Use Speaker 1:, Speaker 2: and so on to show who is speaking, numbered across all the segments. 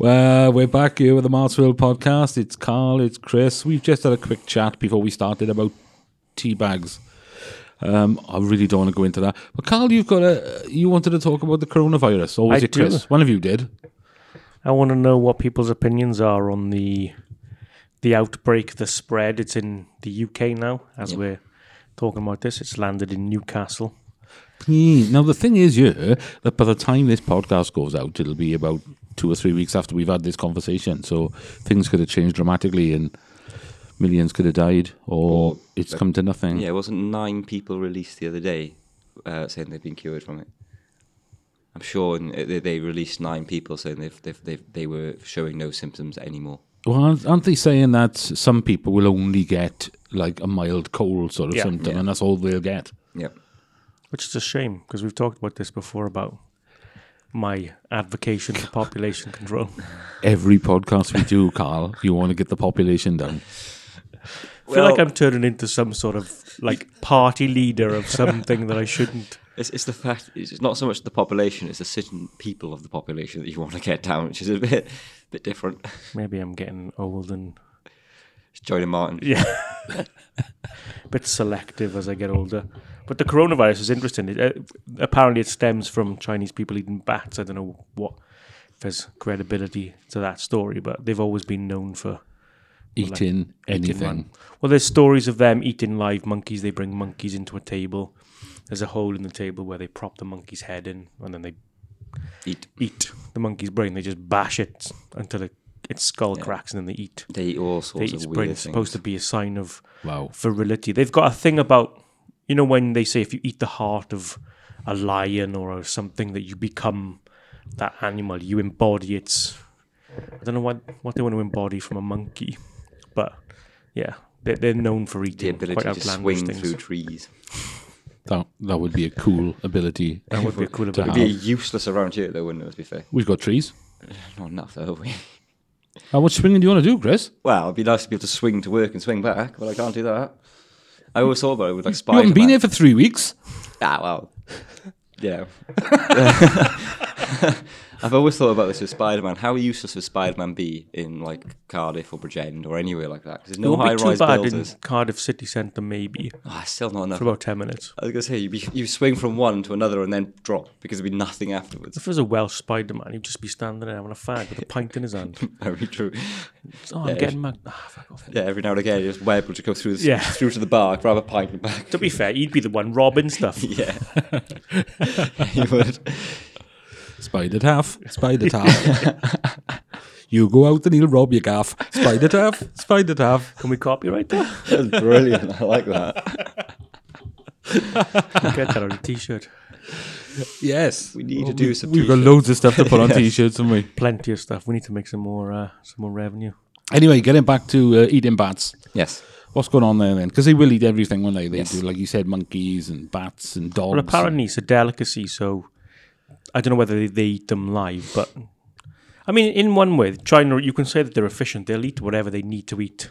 Speaker 1: Well, we're back here with the Marsfield podcast. It's Carl, it's Chris. We've just had a quick chat before we started about tea bags. Um, I really don't want to go into that. But Carl, you've got a you wanted to talk about the coronavirus, or was
Speaker 2: I
Speaker 1: it Chris?
Speaker 2: do.
Speaker 1: One of you did.
Speaker 2: I want to know what people's opinions are on the the outbreak, the spread. It's in the UK now, as we're talking about this. It's landed in Newcastle.
Speaker 1: Hmm. Now the thing is, yeah, that by the time this podcast goes out, it'll be about two or three weeks after we've had this conversation. So things could have changed dramatically, and millions could have died, or
Speaker 3: Or-
Speaker 1: it's come to nothing.
Speaker 3: Yeah, it wasn't nine people released the other day uh, saying they've been cured from it? I'm sure they, they released nine people saying they've, they've, they've, they were showing no symptoms anymore.
Speaker 1: Well, aren't- aren't they saying that some people will only get like a mild cold sort of
Speaker 2: Yeah.
Speaker 1: symptom,
Speaker 3: Yeah.
Speaker 1: and that's all they'll get?
Speaker 3: Yep.
Speaker 2: Which is a shame because we've talked about this before about my advocation for population control.
Speaker 1: Every podcast we do, Carl, you want to get the population down.
Speaker 2: I feel like I'm turning into some sort of like party leader of something that I shouldn't.
Speaker 3: It's, it's the fact, it's not so much the population, it's the certain people of the population that you want to get down, which is a bit bit different.
Speaker 2: Maybe I'm getting old and
Speaker 3: It's Joyner Martin.
Speaker 2: yeah, a bit selective as I get older. But the coronavirus is interesting. It, uh, apparently, it stems from Chinese people eating bats. I don't know what if there's credibility to that story, but they've always been known for
Speaker 1: Eating
Speaker 2: eating
Speaker 1: anything.
Speaker 2: one. Well, there's stories of them eating live monkeys. They bring monkeys into a table. There's a hole in the table where they prop the monkey's head in, and then they
Speaker 3: Eat.
Speaker 2: eat the monkey's brain. They just bash it until it, its skull
Speaker 3: Yeah.
Speaker 2: cracks, and then they eat.
Speaker 3: They eat all
Speaker 2: They
Speaker 3: sorts
Speaker 2: eat its
Speaker 3: of
Speaker 2: brain.
Speaker 3: weird
Speaker 2: It's supposed to be a sign of
Speaker 1: Wow.
Speaker 2: virility. They've got a thing about you know when they say if you eat the heart of a lion or something that you become that animal. You embody its. I don't know what what they want to embody from a monkey, but yeah, they're, they're known for
Speaker 3: The
Speaker 2: eating
Speaker 3: ability
Speaker 2: quite
Speaker 3: to
Speaker 2: outlandish
Speaker 3: swing
Speaker 2: things.
Speaker 3: through trees.
Speaker 1: That, that would be a cool ability.
Speaker 2: That would be a cool
Speaker 1: to
Speaker 3: It'd be useless around here, though, wouldn't it? Let's be fair.
Speaker 1: We've got trees.
Speaker 3: Not enough, though. have we?
Speaker 1: How much swinging do you want to do, Chris?
Speaker 3: Well, it'd be nice to be able to swing to work and swing back, but I can't do that. I always thought about it with like
Speaker 1: You
Speaker 3: Spider.
Speaker 1: haven't been here for three weeks.
Speaker 3: Ah, well. Yeah. I've always thought about this with Spider Man. How useless would Spider Man be in like Cardiff or Bridgend or anywhere like that? 'Cause there's no
Speaker 2: won't
Speaker 3: high
Speaker 2: be too
Speaker 3: rise
Speaker 2: bad
Speaker 3: buildings.
Speaker 2: in Cardiff city centre, maybe
Speaker 3: Ah, still not enough.
Speaker 2: for about ten minutes.
Speaker 3: I was gonna say you be, you swing from one to another and then drop because there'd be nothing afterwards.
Speaker 2: If it was a Welsh Spider Man, he'd just be standing there having a fag with a pint in his hand.
Speaker 3: Very true.
Speaker 2: Oh, I'm
Speaker 3: Yeah.
Speaker 2: getting mad. Ah, fuck off.
Speaker 3: Yeah, every now and again, you just web will just go through the,
Speaker 2: Yeah.
Speaker 3: through to the bar, grab a pint and back.
Speaker 2: To be fair, he'd be the one robbing stuff.
Speaker 3: Yeah, he would.
Speaker 1: Spider taff. Spider taff. you go out and he'll rob your gaff. Spider taff. Spider taff.
Speaker 2: Can we copyright that?
Speaker 3: That's brilliant. I like that.
Speaker 2: Get that on a t-shirt.
Speaker 1: Yes.
Speaker 3: We need to do some
Speaker 1: We've got
Speaker 3: t-shirts.
Speaker 1: loads of stuff to put on t-shirts, haven't we?
Speaker 2: Plenty of stuff. We need to make some more, uh, some more revenue.
Speaker 1: Anyway, getting back to uh, eating bats.
Speaker 3: Yes.
Speaker 1: What's going on there then? Because they will eat everything, won't they? They
Speaker 3: Yes.
Speaker 1: do, like you said, monkeys and bats and dogs.
Speaker 2: Well, apparently it's a delicacy, so I don't know whether they, they eat them live, but I mean, in one way, China, you can say that they're efficient. They'll eat whatever they need to eat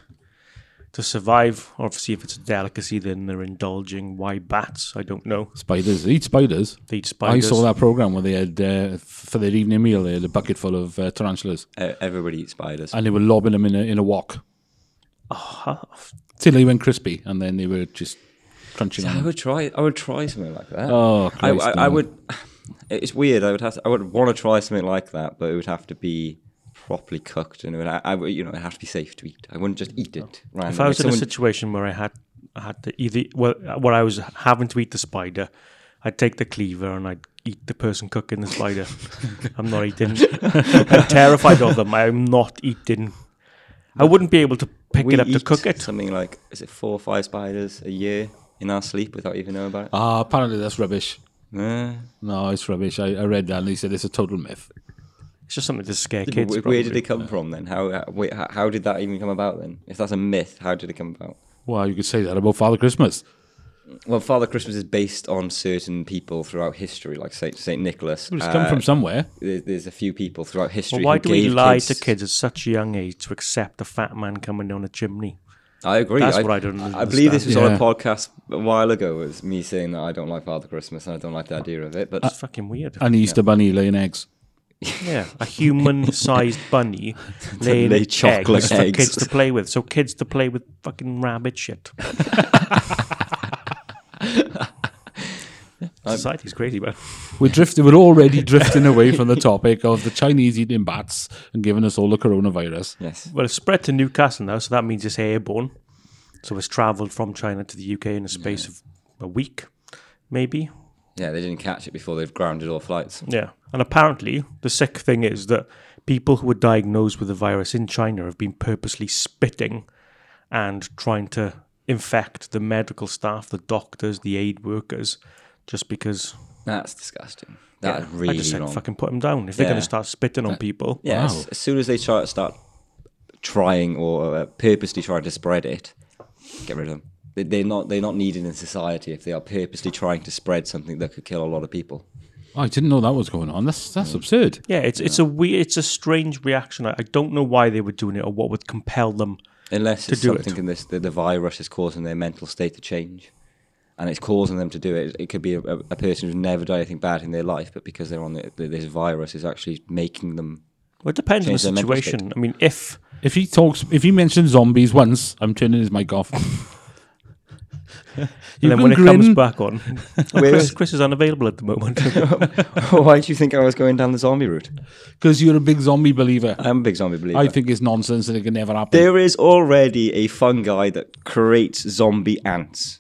Speaker 2: to survive. Obviously, if it's a delicacy, then they're indulging. Why bats? I don't know.
Speaker 1: Spiders. They eat spiders.
Speaker 2: They eat spiders.
Speaker 1: I saw that program where they had, uh, for their evening meal, they had a bucket full of uh, tarantulas
Speaker 3: Uh, everybody eats spiders.
Speaker 1: and they were lobbing them in a, in a wok
Speaker 2: Oh,
Speaker 1: till they went crispy and then they were just crunching
Speaker 3: I
Speaker 1: on them.
Speaker 3: would try. I would try something like that.
Speaker 1: Oh,
Speaker 3: I,
Speaker 1: Christ,
Speaker 3: I, I
Speaker 1: no.
Speaker 3: would. It's weird. I would have. To, I would want to try something like that, but it would have to be properly cooked, and it would, I, I would- you know, it have to be safe to eat. I wouldn't just eat it. Randomly.
Speaker 2: if I was in a situation where I had, I had to either, well, where I was having to eat the spider, I'd take the cleaver and I'd eat the person cooking the spider. I'm not eating. I'm terrified of them. I'm not eating. I wouldn't be able to pick
Speaker 3: we
Speaker 2: it up to cook it.
Speaker 3: Something like is it four or five spiders a year in our sleep without even knowing about it?
Speaker 1: Ah, apparently that's rubbish.
Speaker 3: Uh,
Speaker 1: No, it's rubbish. I, I read that and they said it's a total myth.
Speaker 2: It's just something to scare kids.
Speaker 3: where, where did it come from then? How, how wait, how how did that even come about then? If that's a myth, how did it come about?
Speaker 1: Well, you could say that about Father Christmas.
Speaker 3: Well, Father Christmas is based on certain people throughout history, like Saint Saint Nicholas.
Speaker 1: Well, it's come
Speaker 3: Uh,
Speaker 1: from somewhere.
Speaker 3: there- There's a few people throughout history.
Speaker 2: Well, why
Speaker 3: who
Speaker 2: do we
Speaker 3: gave
Speaker 2: lie
Speaker 3: kids,
Speaker 2: to kids at such a young age to accept a fat man coming down a chimney?
Speaker 3: I agree.
Speaker 2: That's
Speaker 3: I,
Speaker 2: what I don't
Speaker 3: I believe this was on a podcast a while ago. It was me saying that I don't like Father Christmas and I don't like the idea of it. But
Speaker 2: It's fucking weird.
Speaker 1: And the Easter Bunny laying eggs.
Speaker 2: Yeah, a human-sized bunny laying
Speaker 3: lay chocolate
Speaker 2: eggs, for kids to play with. So kids to play with fucking rabbit shit. Society's crazy, man.
Speaker 1: We're drifting. We're already drifting away from the topic of the Chinese eating bats and giving us all the coronavirus.
Speaker 3: Yes.
Speaker 2: Well, it's spread to Newcastle now, so that means it's airborne. So it's travelled from China to the UK in a space of a week, maybe.
Speaker 3: Yeah, they didn't catch it before they've grounded all flights.
Speaker 2: Yeah. And apparently, the sick thing is that people who were diagnosed with the virus in China have been purposely spitting and trying to infect the medical staff, the doctors, the aid workers, just because.
Speaker 3: That's disgusting. That's
Speaker 2: yeah,
Speaker 3: really
Speaker 2: I just said,
Speaker 3: wrong.
Speaker 2: fucking put them down. If they're going to start spitting on people,
Speaker 3: Yeah,
Speaker 1: Wow.
Speaker 3: as, as soon as they try start trying or uh, purposely trying to spread it, get rid of them. They, they're not they're not needed in society if they are purposely trying to spread something that could kill a lot of people.
Speaker 1: I didn't know that was going on. That's that's absurd.
Speaker 2: yeah, it's it's a weird, it's a strange reaction. I, I don't know why they were doing it or what would compel them.
Speaker 3: Unless it's
Speaker 2: do it.
Speaker 3: something in this that the virus is causing their mental state to change. And it's causing them to do it. It could be a, a person who's never done anything bad in their life, but because they're on the, this virus, is actually making them.
Speaker 2: Well, it depends on the
Speaker 3: Change their mental
Speaker 2: situation. I mean, if
Speaker 1: If he talks, if he mentions zombies once, I'm turning his mic off. you
Speaker 2: and then
Speaker 1: can
Speaker 2: when it comes back on,
Speaker 3: Where
Speaker 2: Chris,
Speaker 3: is-
Speaker 2: Chris is unavailable at the moment.
Speaker 3: Why do you think I was going down the zombie route?
Speaker 1: because you're a big zombie believer.
Speaker 3: I'm a big zombie believer.
Speaker 1: I think it's nonsense and it can never happen.
Speaker 3: There is already a fungi that creates zombie ants.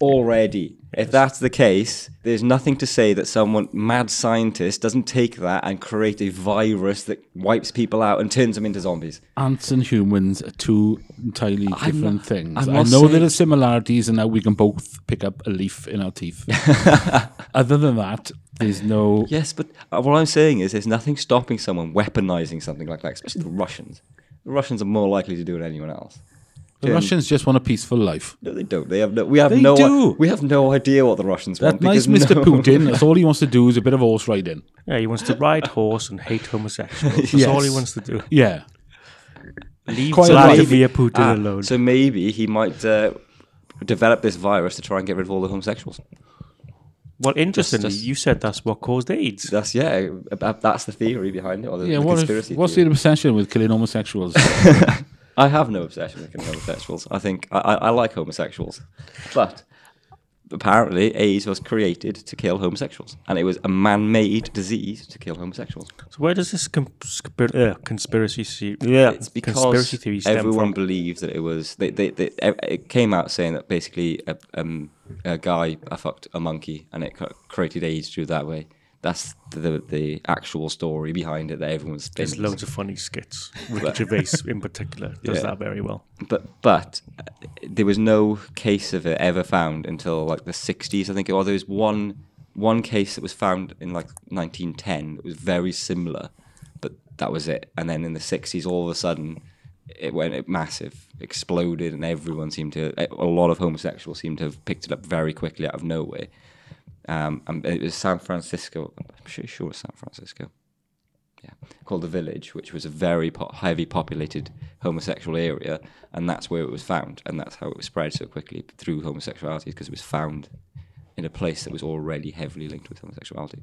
Speaker 3: Already. If that's the case, there's nothing to say that someone, mad scientist, doesn't take that and create a virus that wipes people out and turns them into zombies.
Speaker 1: Ants and humans are two entirely
Speaker 3: I'm
Speaker 1: different
Speaker 3: not-
Speaker 1: things. I know
Speaker 3: saying-
Speaker 1: there are similarities and now we can both pick up a leaf in our teeth. Other than that, there's no.
Speaker 3: Yes, but uh, what I'm saying is there's nothing stopping someone weaponizing something like that, especially the Russians. The Russians are more likely to do it than anyone else.
Speaker 1: The
Speaker 3: Turn-
Speaker 1: Russians just want a peaceful life.
Speaker 3: No, they don't. They have no. We have
Speaker 1: They
Speaker 3: no.
Speaker 1: do.
Speaker 3: We have no idea what the Russians
Speaker 1: That
Speaker 3: want.
Speaker 1: nice
Speaker 3: because
Speaker 1: Mr.
Speaker 3: no-
Speaker 1: Putin, that's all he wants to do is a bit of horse riding.
Speaker 2: yeah, he wants to ride horse and hate homosexuals. That's all he
Speaker 1: Yes.
Speaker 2: wants to do.
Speaker 1: Yeah.
Speaker 2: Leave
Speaker 1: Quite
Speaker 2: Vladimir
Speaker 1: right.
Speaker 2: Putin
Speaker 3: Ah,
Speaker 2: alone.
Speaker 3: So maybe he might uh, develop this virus to try and get rid of all the homosexuals.
Speaker 2: well, interestingly,
Speaker 3: just-
Speaker 2: you said that's what caused AIDS.
Speaker 3: That's yeah. uh, That's the theory behind it, or the,
Speaker 1: Yeah,
Speaker 3: the
Speaker 1: what if,
Speaker 3: conspiracy.
Speaker 1: what's
Speaker 3: theory.
Speaker 1: the obsession with killing homosexuals?
Speaker 3: I have no obsession with homosexuals. I think I, I, I like homosexuals, but apparently AIDS was created to kill homosexuals, and it was a man-made disease to kill homosexuals.
Speaker 2: So where does this conspir- uh, conspiracy see- yeah,
Speaker 3: It's because
Speaker 2: conspiracy theory stem
Speaker 3: everyone
Speaker 2: from?
Speaker 3: believes that it was. They, they, they, it came out saying that basically a, um, a guy uh, fucked a monkey and it created AIDS through that way. That's the the actual story behind it that everyone's
Speaker 2: There's loads of funny skits. Ricky Gervais, in particular, does
Speaker 3: Yeah.
Speaker 2: that very well.
Speaker 3: But but uh, there was no case of it ever found until like the 60s, I think. Or there was one one case that was found in like 1910 that was very similar, but that was it. And then in the 60s, all of a sudden, it went it massive, exploded, and everyone seemed to. A lot of homosexuals seemed to have picked it up very quickly out of nowhere. Um, and it was San Francisco. I'm pretty sure it was San Francisco yeah, called the Village, which was a very po- heavy populated homosexual area, and that's where it was found, and that's how it was spread so quickly through homosexuality because it was found in a place that was already heavily linked with homosexuality.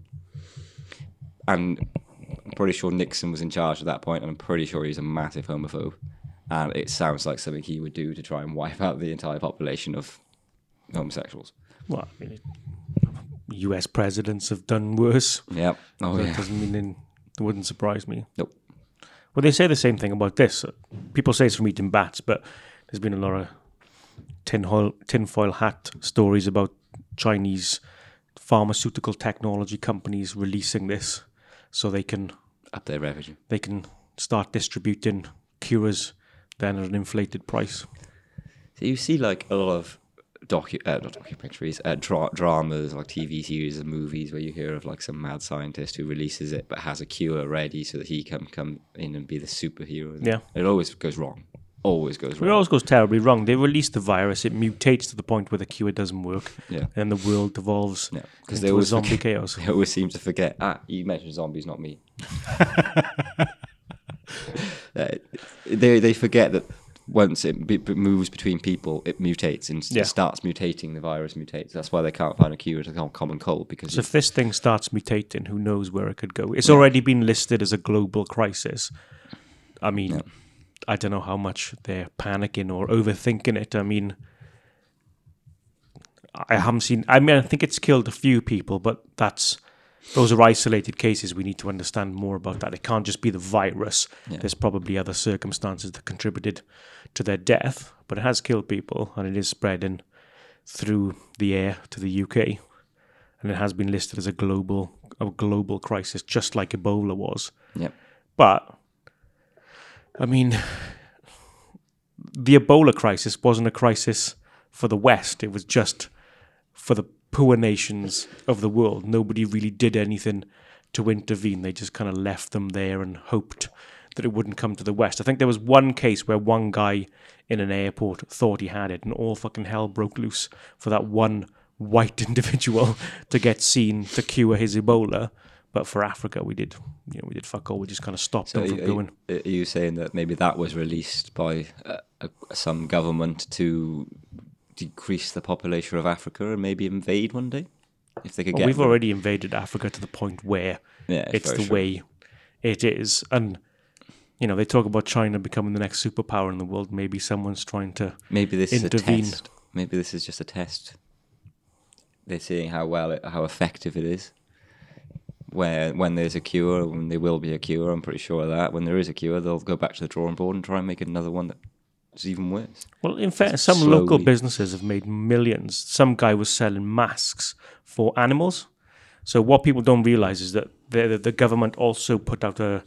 Speaker 3: And I'm pretty sure Nixon was in charge at that point, and I'm pretty sure he's a massive homophobe. And it sounds like something he would do to try and wipe out the entire population of homosexuals.
Speaker 2: Well, I mean, U.S. presidents have done worse.
Speaker 3: Yeah. Oh
Speaker 2: that
Speaker 3: yeah.
Speaker 2: doesn't mean it wouldn't surprise me.
Speaker 3: Nope.
Speaker 2: Well, they say the same thing about this. People say it's from eating bats, but there's been a lot of tinfoil, tinfoil hat stories about Chinese pharmaceutical technology companies releasing this so they can
Speaker 3: Up their revenue.
Speaker 2: they can start distributing cures then at an inflated price.
Speaker 3: So you see like a lot of docu uh, not documentaries, uh, dra- dramas, like TV series and movies where you hear of like some mad scientist who releases it but has a cure ready so that he can come in and be the superhero.
Speaker 2: Yeah.
Speaker 3: It always goes wrong. Always goes
Speaker 2: It
Speaker 3: wrong.
Speaker 2: always goes terribly wrong. They release the virus, it mutates to the point where the cure doesn't work,
Speaker 3: Yeah.
Speaker 2: and the world devolves
Speaker 3: Yeah. Because they always
Speaker 2: zombie chaos.
Speaker 3: They always seem to forget. Ah, you mentioned zombies, not me. uh, they they forget that once it b- moves between people, it mutates and
Speaker 2: Yeah.
Speaker 3: it starts mutating. The virus mutates. That's why they can't find a cure to com- common cold because
Speaker 2: So if this thing starts mutating, who knows where it could go? It's already been listed as a global crisis. I mean, I don't know how much they're panicking or overthinking it. I mean, I haven't seen. I mean, I think it's killed a few people, but that's those are isolated cases. We need to understand more about that. It can't just be the virus. There's probably other circumstances that contributed to their death, but it has killed people and it is spreading through the air to the UK and it has been listed as a global a global crisis, just like Ebola was.
Speaker 3: Yep.
Speaker 2: But I mean, the Ebola crisis wasn't a crisis for the West. It was just for the poor nations of the world. Nobody really did anything to intervene. They just kind of left them there and hoped that it wouldn't come to the West. I think there was one case where one guy in an airport thought he had it, and all fucking hell broke loose for that one white individual to get seen to cure his Ebola. But for Africa, we did, you know, we did fuck all. We just kind of stopped
Speaker 3: So
Speaker 2: them
Speaker 3: are,
Speaker 2: from
Speaker 3: you-
Speaker 2: going.
Speaker 3: are you saying that maybe that was released by uh, uh, some government to decrease the population of Africa and maybe invade one day? If they could
Speaker 2: Well,
Speaker 3: get
Speaker 2: we've
Speaker 3: them?
Speaker 2: already invaded Africa to the point where
Speaker 3: Yeah,
Speaker 2: it's the
Speaker 3: true.
Speaker 2: way it is. And, you know, they talk about China becoming the next superpower in the world. Maybe someone's trying to.
Speaker 3: Maybe this
Speaker 2: intervene.
Speaker 3: is a test. Maybe this is just a test. They're seeing how well, it, how effective it is. Where when there's a cure, when there will be a cure, I'm pretty sure of that. When there is a cure, they'll go back to the drawing board and try and make another one that's even worse.
Speaker 2: Well, in fact, some local businesses have made millions. Some guy was selling masks for animals. So what people don't realize is that the, the, the government also put out a,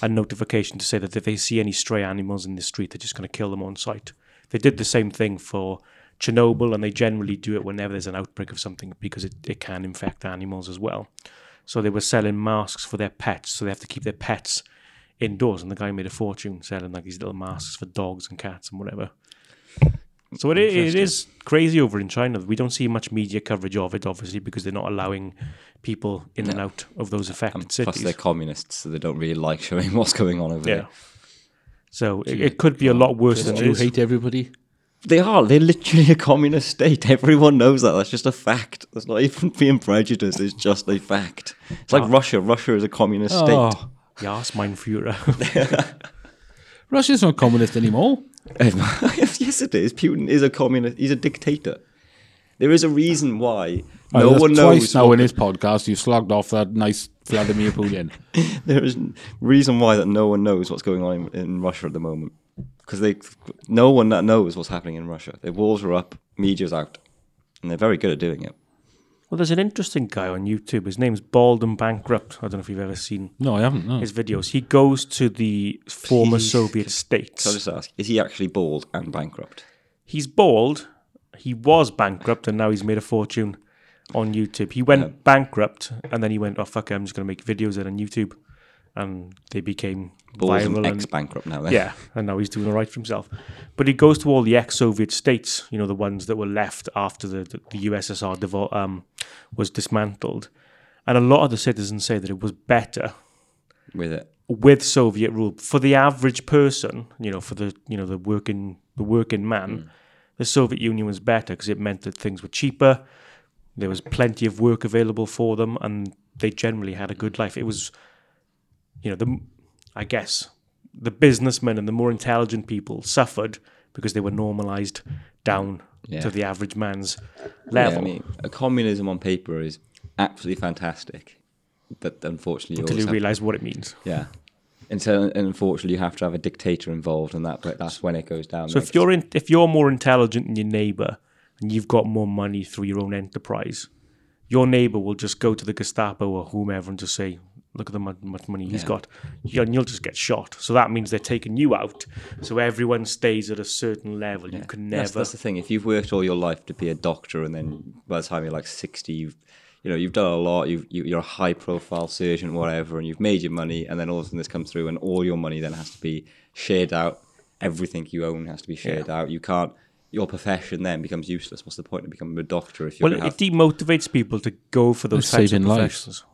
Speaker 2: a notification to say that if they see any stray animals in the street, they're just going to kill them on sight. They did the same thing for Chernobyl, and they generally do it whenever there's an outbreak of something because it, it can infect animals as well. So they were selling masks for their pets, so they have to keep their pets indoors. And the guy made a fortune selling like these little masks for dogs and cats and whatever. So it, it is crazy over in China. We don't see much media coverage of it, obviously, because they're not allowing people in and out of those affected
Speaker 3: Plus,
Speaker 2: cities.
Speaker 3: Plus, they're communists, so they don't really like showing what's going on over
Speaker 2: yeah.
Speaker 3: there.
Speaker 2: So it, it could be a lot worse than
Speaker 1: Do you hate everybody?
Speaker 3: They are. They're literally a communist state. Everyone knows that. That's just a fact. That's not even being prejudiced. It's just a fact. It's like ah. Russia. Russia is a communist ah. state.
Speaker 1: Oh,
Speaker 2: Yes, mein Führer.
Speaker 1: Russia's not communist anymore.
Speaker 3: yes, it is. Putin is a communist. He's a dictator. There is a reason why
Speaker 1: Oh,
Speaker 3: no
Speaker 1: that's
Speaker 3: one knows.
Speaker 1: now in
Speaker 3: the-
Speaker 1: this podcast you slogged off that nice Vladimir Putin.
Speaker 3: there is reason why that no one knows what's going on in, in Russia at the moment because they, no one that knows what's happening in Russia. Their walls are up, media's out, and they're very good at doing it.
Speaker 2: Well, there's an interesting guy on YouTube. His name's Bald and Bankrupt. I don't know if you've ever seen
Speaker 1: No, I haven't. No.
Speaker 2: his videos. He goes to the former
Speaker 3: Please,
Speaker 2: Soviet states.
Speaker 3: So I'll just ask: Is he actually bald and bankrupt?
Speaker 2: he's bald. He was bankrupt, and now he's made a fortune on YouTube. He went bankrupt, and then he went, "Oh fuck, it, I'm just going to make videos out on YouTube," and they became
Speaker 3: and
Speaker 2: and-
Speaker 3: ex-bankrupt now. Then.
Speaker 2: yeah, and now he's doing all right for himself. But he goes to all the ex-Soviet states, you know, the ones that were left after the the, the USSR devol- um, was dismantled, and a lot of the citizens say that it was better
Speaker 3: with it.
Speaker 2: with Soviet rule for the average person, you know, for the you know the working the working man, the Soviet Union was better because it meant that things were cheaper. There was plenty of work available for them, and they generally had a good life. It was, you know, the I guess the businessmen and the more intelligent people suffered because they were normalized down
Speaker 3: Yeah.
Speaker 2: to the average man's
Speaker 3: Yeah,
Speaker 2: level
Speaker 3: I mean, a communism on paper is absolutely fantastic, but unfortunately, you
Speaker 2: until you realize what it means.
Speaker 3: yeah. Until and unfortunately, you have to have a dictator involved, and that that's when it goes down.
Speaker 2: So if you're in, if you're more intelligent than your neighbor and you've got more money through your own enterprise, your neighbor will just go to the Gestapo or whomever and just say, "Look at the much money he's
Speaker 3: Yeah.
Speaker 2: got," You- and you'll just get shot. So that means they're taking you out. So everyone stays at a certain level. You can never.
Speaker 3: That's, that's the thing. If you've worked all your life to be a doctor, and then by the time you're like sixty, you've you know you've done a lot. You've, you, you're a high profile surgeon, whatever, and you've made your money, and then all of a sudden this comes through, and all your money then has to be shared out. Everything you own has to be shared out. You can't. Your profession then becomes useless. What's the point of becoming a doctor if you're
Speaker 2: well,
Speaker 3: gonna
Speaker 2: it
Speaker 3: have,
Speaker 2: demotivates people to go for those
Speaker 1: It's
Speaker 2: types of
Speaker 1: saving lives.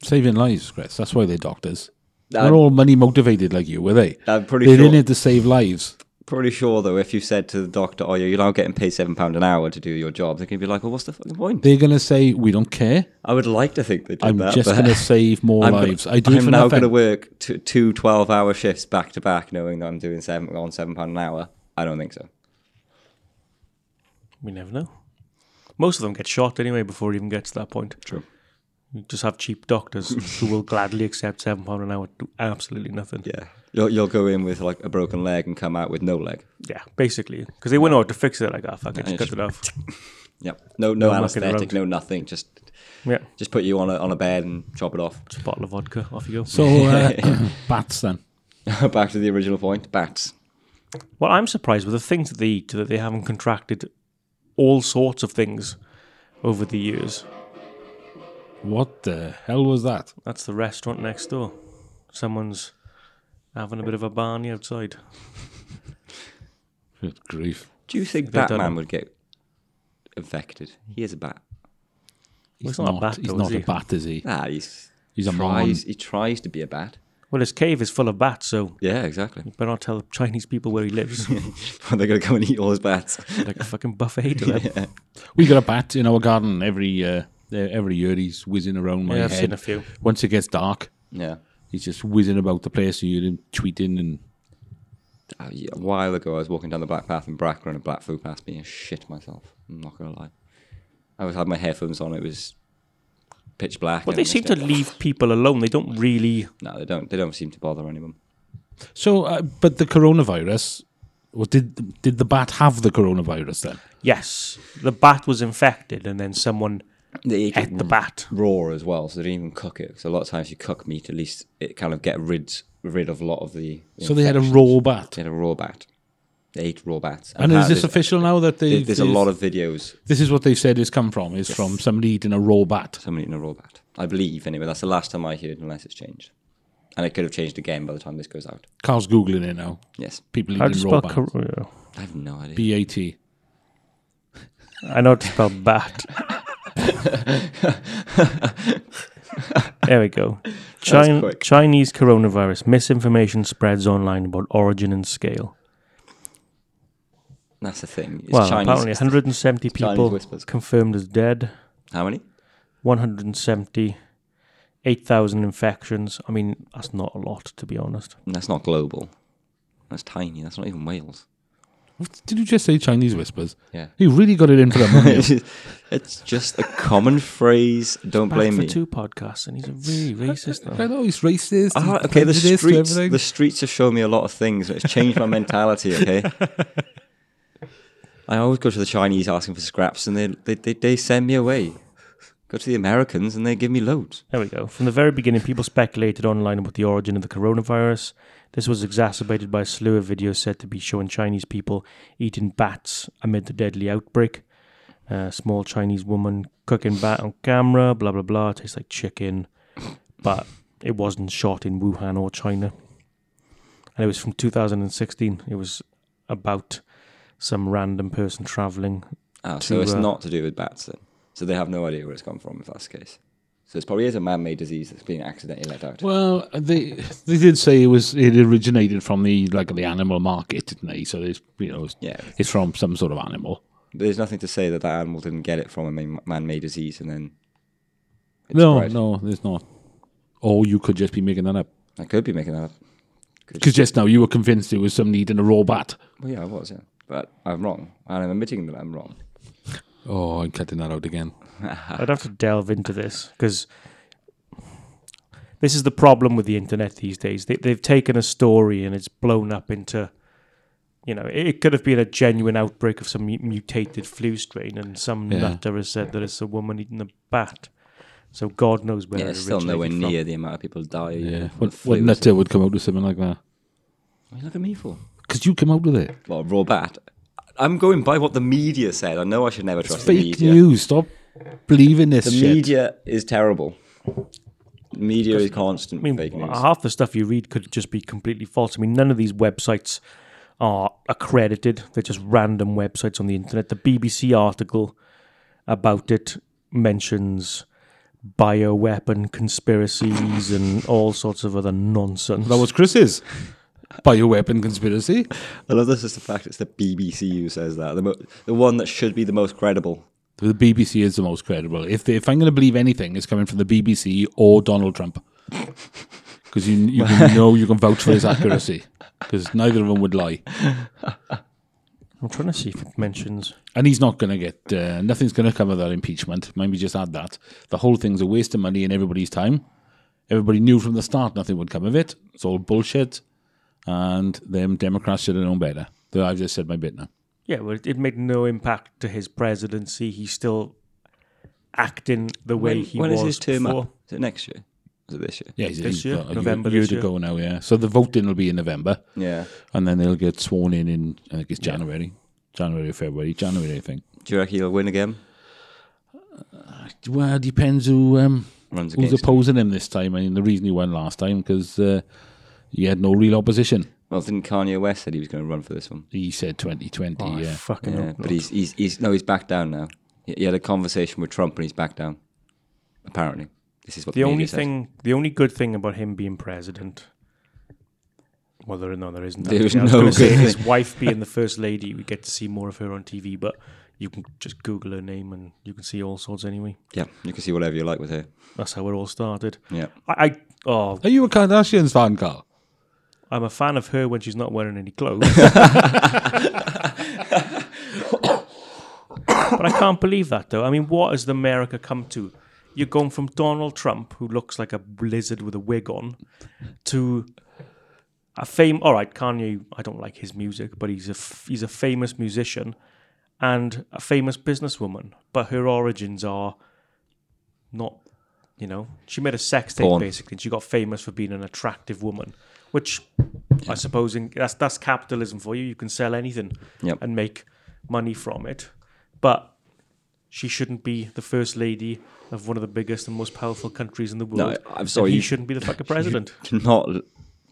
Speaker 2: Professions.
Speaker 1: Saving lives, Chris. That's why they're doctors. They're all money motivated like you, were they?
Speaker 3: I'm pretty
Speaker 1: They're
Speaker 3: sure.
Speaker 1: in it to save lives.
Speaker 3: Pretty sure though, if you said to the doctor, "Oh, you're now getting paid seven pound an hour to do your job," they're gonna be like, "Well, what's the fucking point?"
Speaker 1: They're going to say, we don't care.
Speaker 3: I would like to think they did
Speaker 1: I'm
Speaker 3: that.
Speaker 1: just going to save more
Speaker 3: I'm gonna-
Speaker 1: lives. I do
Speaker 3: I'm now going to work two, two 12 hour shifts back to back, knowing that I'm doing seven on seven pound an hour. I don't think so.
Speaker 2: We never know. Most of them get shot anyway before it even gets to that point.
Speaker 3: True.
Speaker 2: You just have cheap doctors who will gladly accept seven pound an hour to do absolutely nothing.
Speaker 3: Yeah, you'll you'll go in with like a broken leg and come out with no leg.
Speaker 2: Yeah, basically, because they wouldn't know how to fix it. Like, ah, fuck it,
Speaker 3: Yeah,
Speaker 2: just cut
Speaker 3: just-
Speaker 2: it off.
Speaker 3: Yep. No no,
Speaker 2: No
Speaker 3: anesthetic, no nothing. Just
Speaker 2: Yeah,
Speaker 3: just put you on a on a bed and chop it off.
Speaker 2: just a bottle of vodka, off you go.
Speaker 1: So, uh, bats then.
Speaker 3: back to the original point. Bats.
Speaker 2: Well, I'm surprised with the things that they eat that they haven't contracted all sorts of things over the years.
Speaker 1: What the hell was that?
Speaker 2: That's the restaurant next door. Someone's having a bit of a barney outside.
Speaker 1: Good grief.
Speaker 3: Do you think
Speaker 2: They've done
Speaker 3: Batman
Speaker 2: it.
Speaker 3: would get infected? He is a bat.
Speaker 1: He's
Speaker 2: he's not a bat,
Speaker 1: He's
Speaker 2: though,
Speaker 1: not
Speaker 2: is
Speaker 1: a bat, is he?
Speaker 3: Ah, he's
Speaker 1: He's a
Speaker 3: tries. He tries to be a bat.
Speaker 2: Well, his cave is full of bats, so
Speaker 3: Yeah, exactly.
Speaker 2: you better not tell Chinese people where he lives.
Speaker 3: They're gonna come and eat all his bats.
Speaker 2: like a fucking buffet to them.
Speaker 1: We got a bat in our garden every uh, every year. He's whizzing around my
Speaker 2: Yeah, I've
Speaker 1: head.
Speaker 2: seen a few.
Speaker 1: Once it gets dark,
Speaker 3: yeah.
Speaker 1: he's just whizzing about the place. You hear him tweeting and
Speaker 3: Uh, yeah, A while ago, I was walking down the black path in Bracknell and a black flew past me and shit myself. I'm not gonna lie. I was had my headphones on. It was pitch black.
Speaker 2: Well,
Speaker 3: and
Speaker 2: they
Speaker 3: I
Speaker 2: seem to
Speaker 3: missed it.
Speaker 2: leave people alone. They don't really.
Speaker 3: No, they don't. They don't seem to bother anyone.
Speaker 1: so. Uh, but the coronavirus. Well, did did the bat have the coronavirus then?
Speaker 2: Yes, the bat was infected, and then someone
Speaker 3: They eat
Speaker 2: ate the bat.
Speaker 3: raw as well, so they didn't even cook it. So a lot of times you cook meat, at least it kind of get rid rid of a lot of the.
Speaker 1: So they had a raw bat.
Speaker 3: They had a raw bat. They ate raw bats.
Speaker 1: And is this official now that they?
Speaker 3: There's a lot of videos.
Speaker 1: This is what they said is come from. Is from somebody eating a raw bat.
Speaker 3: Someone eating a raw bat. I believe anyway. That's the last time I heard, unless it's changed. And it could have changed again by the time this goes out.
Speaker 1: Carl's googling it now.
Speaker 3: Yes,
Speaker 1: People
Speaker 2: How
Speaker 1: eating raw
Speaker 2: spell?
Speaker 1: bat.
Speaker 2: Oh,
Speaker 3: I have no idea.
Speaker 1: B A T.
Speaker 2: I know how to spell bat. there we go. Chin- Chinese coronavirus misinformation spreads online about origin and scale.
Speaker 3: That's the thing. It's
Speaker 2: well,
Speaker 3: Chinese.
Speaker 2: apparently 170
Speaker 3: Chinese
Speaker 2: people confirmed as dead.
Speaker 3: How many?
Speaker 2: 170, 8,000 infections. I mean, that's not a lot, to be honest.
Speaker 3: That's not global. That's tiny. That's not even Wales.
Speaker 1: Did you just say Chinese whispers?
Speaker 3: Yeah.
Speaker 1: You really got it in for the money.
Speaker 3: it's just a common phrase. Don't blame
Speaker 2: for
Speaker 3: me.
Speaker 2: two podcasts, and he's a really racist
Speaker 1: I
Speaker 2: now.
Speaker 1: know he's racist.
Speaker 3: Ah,
Speaker 1: he's
Speaker 3: okay, the streets. The streets have shown me a lot of things. It's changed my mentality. Okay. I always go to the Chinese asking for scraps, and they they, they, they send me away. Go to the Americans, and they give me loads.
Speaker 2: There we go. From the very beginning, people speculated online about the origin of the coronavirus. This was exacerbated by a slew of videos said to be showing Chinese people eating bats amid the deadly outbreak. A small Chinese woman cooking bat on camera, blah, blah, blah. Tastes like chicken. But it wasn't shot in Wuhan or China. And it was from 2016. It was about some random person traveling.
Speaker 3: Ah,
Speaker 2: To,
Speaker 3: so it's
Speaker 2: uh,
Speaker 3: not to do with bats then. So they have no idea where it's come from if that's the case. So it probably is a man-made disease that's been accidentally let out.
Speaker 1: Well, they they did say it was it originated from the like the animal market, didn't they? So it's you know it's,
Speaker 3: Yeah.
Speaker 1: it's from some sort of animal.
Speaker 3: But there's nothing to say that that animal didn't get it from a man- man-made disease and then.
Speaker 1: no,
Speaker 3: spread.
Speaker 1: no, there's not. Or you could just be making that up
Speaker 3: I could be making that up.
Speaker 1: Because just now you were convinced it was some need in a raw bat.
Speaker 3: Well, yeah, I was, yeah. But I'm wrong. And I'm admitting that I'm wrong.
Speaker 1: Oh, I'm cutting that out again.
Speaker 2: I'd have to delve into this because this is the problem with the internet these days. They, they've taken a story and it's blown up into, you know, it, it could have been a genuine outbreak of some mutated flu strain, and some
Speaker 1: Yeah.
Speaker 2: nutter has said that it's a woman eating a bat. So God knows where
Speaker 3: yeah, it's still nowhere
Speaker 2: from.
Speaker 3: near the amount of people die.
Speaker 1: Yeah,
Speaker 3: of
Speaker 1: what,
Speaker 3: flu,
Speaker 1: what
Speaker 3: is it?
Speaker 1: nutter would come out with something like that?
Speaker 3: What do you look at me for?
Speaker 1: Because you came out with it.
Speaker 3: Well, raw bat. I'm going by what the media said. I know I should never
Speaker 1: It's
Speaker 3: trust the
Speaker 1: fake
Speaker 3: media.
Speaker 1: news. Stop believing this
Speaker 3: The
Speaker 1: shit.
Speaker 3: media is terrible. The media is constant
Speaker 2: I
Speaker 3: constant
Speaker 2: mean,
Speaker 3: fake news.
Speaker 2: half the stuff you read could just be completely false. I mean, none of these websites are accredited. They're just random websites on the internet. The BBC article about it mentions bioweapon conspiracies and all sorts of other nonsense.
Speaker 1: That was Chris's bioweapon conspiracy.
Speaker 3: I love this is the fact it's the BBC who says that. The, mo- the one that should be the most credible.
Speaker 1: The BBC is the most credible. If they, if I'm going to believe anything, it's coming from the BBC or Donald Trump, because you you know you can vouch for his accuracy, because neither of them would lie,
Speaker 2: I'm trying to see if it mentions.
Speaker 1: and he's not going to get uh, nothing's going to come of that impeachment. Maybe just add that the whole thing's a waste of money and everybody's time. Everybody knew from the start nothing would come of it. It's all bullshit, and them Democrats should have known better. I've just said my bit now.
Speaker 2: Yeah, well, it, it made no impact to his presidency. He's still acting the way
Speaker 3: When,
Speaker 2: he
Speaker 3: when
Speaker 2: was
Speaker 3: is his term
Speaker 2: before.
Speaker 3: up? Is it next year? Is it this year?
Speaker 1: Yeah, he's,
Speaker 2: This
Speaker 1: he's
Speaker 2: year?
Speaker 1: got a
Speaker 2: November
Speaker 1: year
Speaker 2: this
Speaker 1: to go now. Yeah, so the voting will be in November.
Speaker 3: Yeah.
Speaker 1: and then they'll get sworn in in I think it's January, January or February, January I think.
Speaker 3: Do you reckon he'll win again?
Speaker 1: Well, it depends who um,
Speaker 3: Runs
Speaker 1: who's
Speaker 3: against him.
Speaker 1: opposing him this time. I mean, the reason he won last time because uh, he had no real opposition.
Speaker 3: Well, didn't Kanye West said he was going to run for this one?
Speaker 1: He said 2020.
Speaker 2: Oh,
Speaker 1: yeah,
Speaker 2: fucking
Speaker 3: Yeah, but he's he's he's no, he's back down now. He, he had a conversation with Trump and he's back down. Apparently, this is what
Speaker 2: the
Speaker 3: the,
Speaker 2: only
Speaker 3: media says.
Speaker 2: thing, the only good thing about him being president. Well, there, no, there isn't.
Speaker 3: There is
Speaker 2: actually.
Speaker 3: No
Speaker 2: gonna say
Speaker 3: good
Speaker 2: his wife being the first lady. We get to see more of her on TV, but you can just Google her name and you can see all sorts anyway.
Speaker 3: Yeah, you can see whatever you like with her.
Speaker 2: That's how it all started.
Speaker 3: Yeah,
Speaker 2: I, I oh,
Speaker 1: Are you a Kardashians fan, Carl?
Speaker 2: I'm a fan of her when she's not wearing any clothes. but I can't believe that, though. I mean, what has America come to? You're going from Donald Trump, who looks like a lizard with a wig on, to a fame. All right, Kanye. I don't like his music, but he's a f- he's a famous musician and a famous businesswoman. But her origins are not. You know, she made a sex tape
Speaker 3: Porn.
Speaker 2: basically, and she got famous for being an attractive woman, which I suppose in, that's that's capitalism for you. You can sell anything
Speaker 3: Yep.
Speaker 2: and make money from it, but she shouldn't be the first lady of one of the biggest and most powerful countries in the world. No.
Speaker 3: I'm
Speaker 2: and
Speaker 3: sorry,
Speaker 2: he
Speaker 3: you-
Speaker 2: shouldn't be the fucking president.
Speaker 3: do not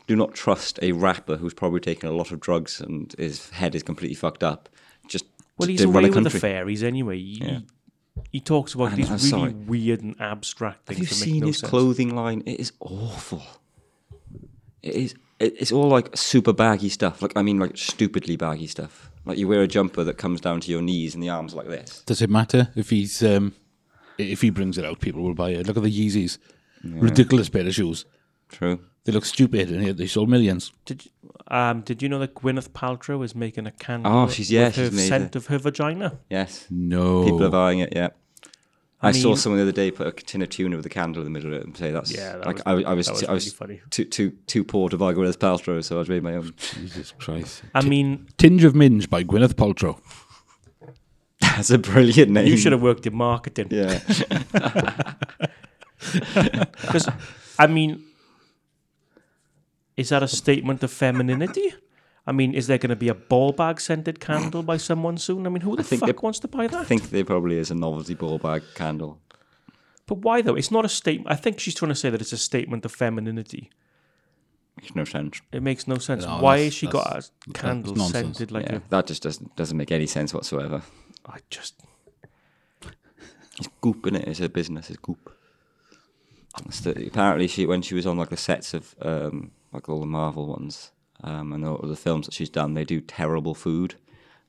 Speaker 3: do not trust a rapper who's probably taken a lot of drugs and his head is completely fucked up. Just
Speaker 2: well, he's away with the fairies anyway. He,
Speaker 3: Yeah.
Speaker 2: he talks about
Speaker 3: I'm-
Speaker 2: these
Speaker 3: I'm
Speaker 2: really
Speaker 3: sorry.
Speaker 2: weird and abstract things. Have you
Speaker 3: seen
Speaker 2: no
Speaker 3: his
Speaker 2: sense.
Speaker 3: clothing line? It is awful. It is. It's all like super baggy stuff. Like I mean, like stupidly baggy stuff. Like you wear a jumper that comes down to your knees and the arms like this.
Speaker 1: Does it matter if he's um, if he brings it out? People will buy it. Look at the Yeezys, ridiculous pair of shoes.
Speaker 3: True.
Speaker 1: They look stupid, and yet they sold millions.
Speaker 2: Did you, um did you know that Gwyneth Paltrow is making a candle?
Speaker 3: Oh, she's- yeah,
Speaker 2: with her
Speaker 3: she's made
Speaker 2: scent
Speaker 3: it.
Speaker 2: of her vagina.
Speaker 3: Yes.
Speaker 1: No,
Speaker 3: People are buying it. Yeah. I, saw
Speaker 2: mean-
Speaker 3: someone the other day put a tin of tuna with a candle in the middle of it and say that's
Speaker 2: Yeah, that
Speaker 3: like
Speaker 2: was-
Speaker 3: I, I was
Speaker 2: that was
Speaker 3: I was
Speaker 2: funny.
Speaker 3: too too too poor to buy Gwyneth Paltrow, so I made my own.
Speaker 1: Jesus Christ.
Speaker 2: I mean,
Speaker 1: Tinge of Minge by Gwyneth Paltrow.
Speaker 3: That's a brilliant name.
Speaker 2: you should have worked in marketing.
Speaker 3: Yeah.
Speaker 2: Because, I mean, is that a statement of femininity? I mean, is there going to be a ball bag scented candle by someone soon? I mean, who the
Speaker 3: think
Speaker 2: fuck
Speaker 3: they-
Speaker 2: wants to buy that?
Speaker 3: I think there probably is a novelty ball bag candle.
Speaker 2: but why though? It's not a statement. I think she's trying to say that it's a statement of femininity.
Speaker 3: Makes no sense.
Speaker 2: It makes no sense.
Speaker 1: No,
Speaker 2: why
Speaker 1: that's-
Speaker 2: has she got a candle scented like
Speaker 3: yeah,
Speaker 2: a?
Speaker 3: that just doesn't doesn't make any sense whatsoever.
Speaker 2: I just
Speaker 3: It's goop in it. It's a business. It's goop. It's the- apparently, she when she was on like the sets of um, like all the Marvel ones um, and all the films that she's done, they do terrible food.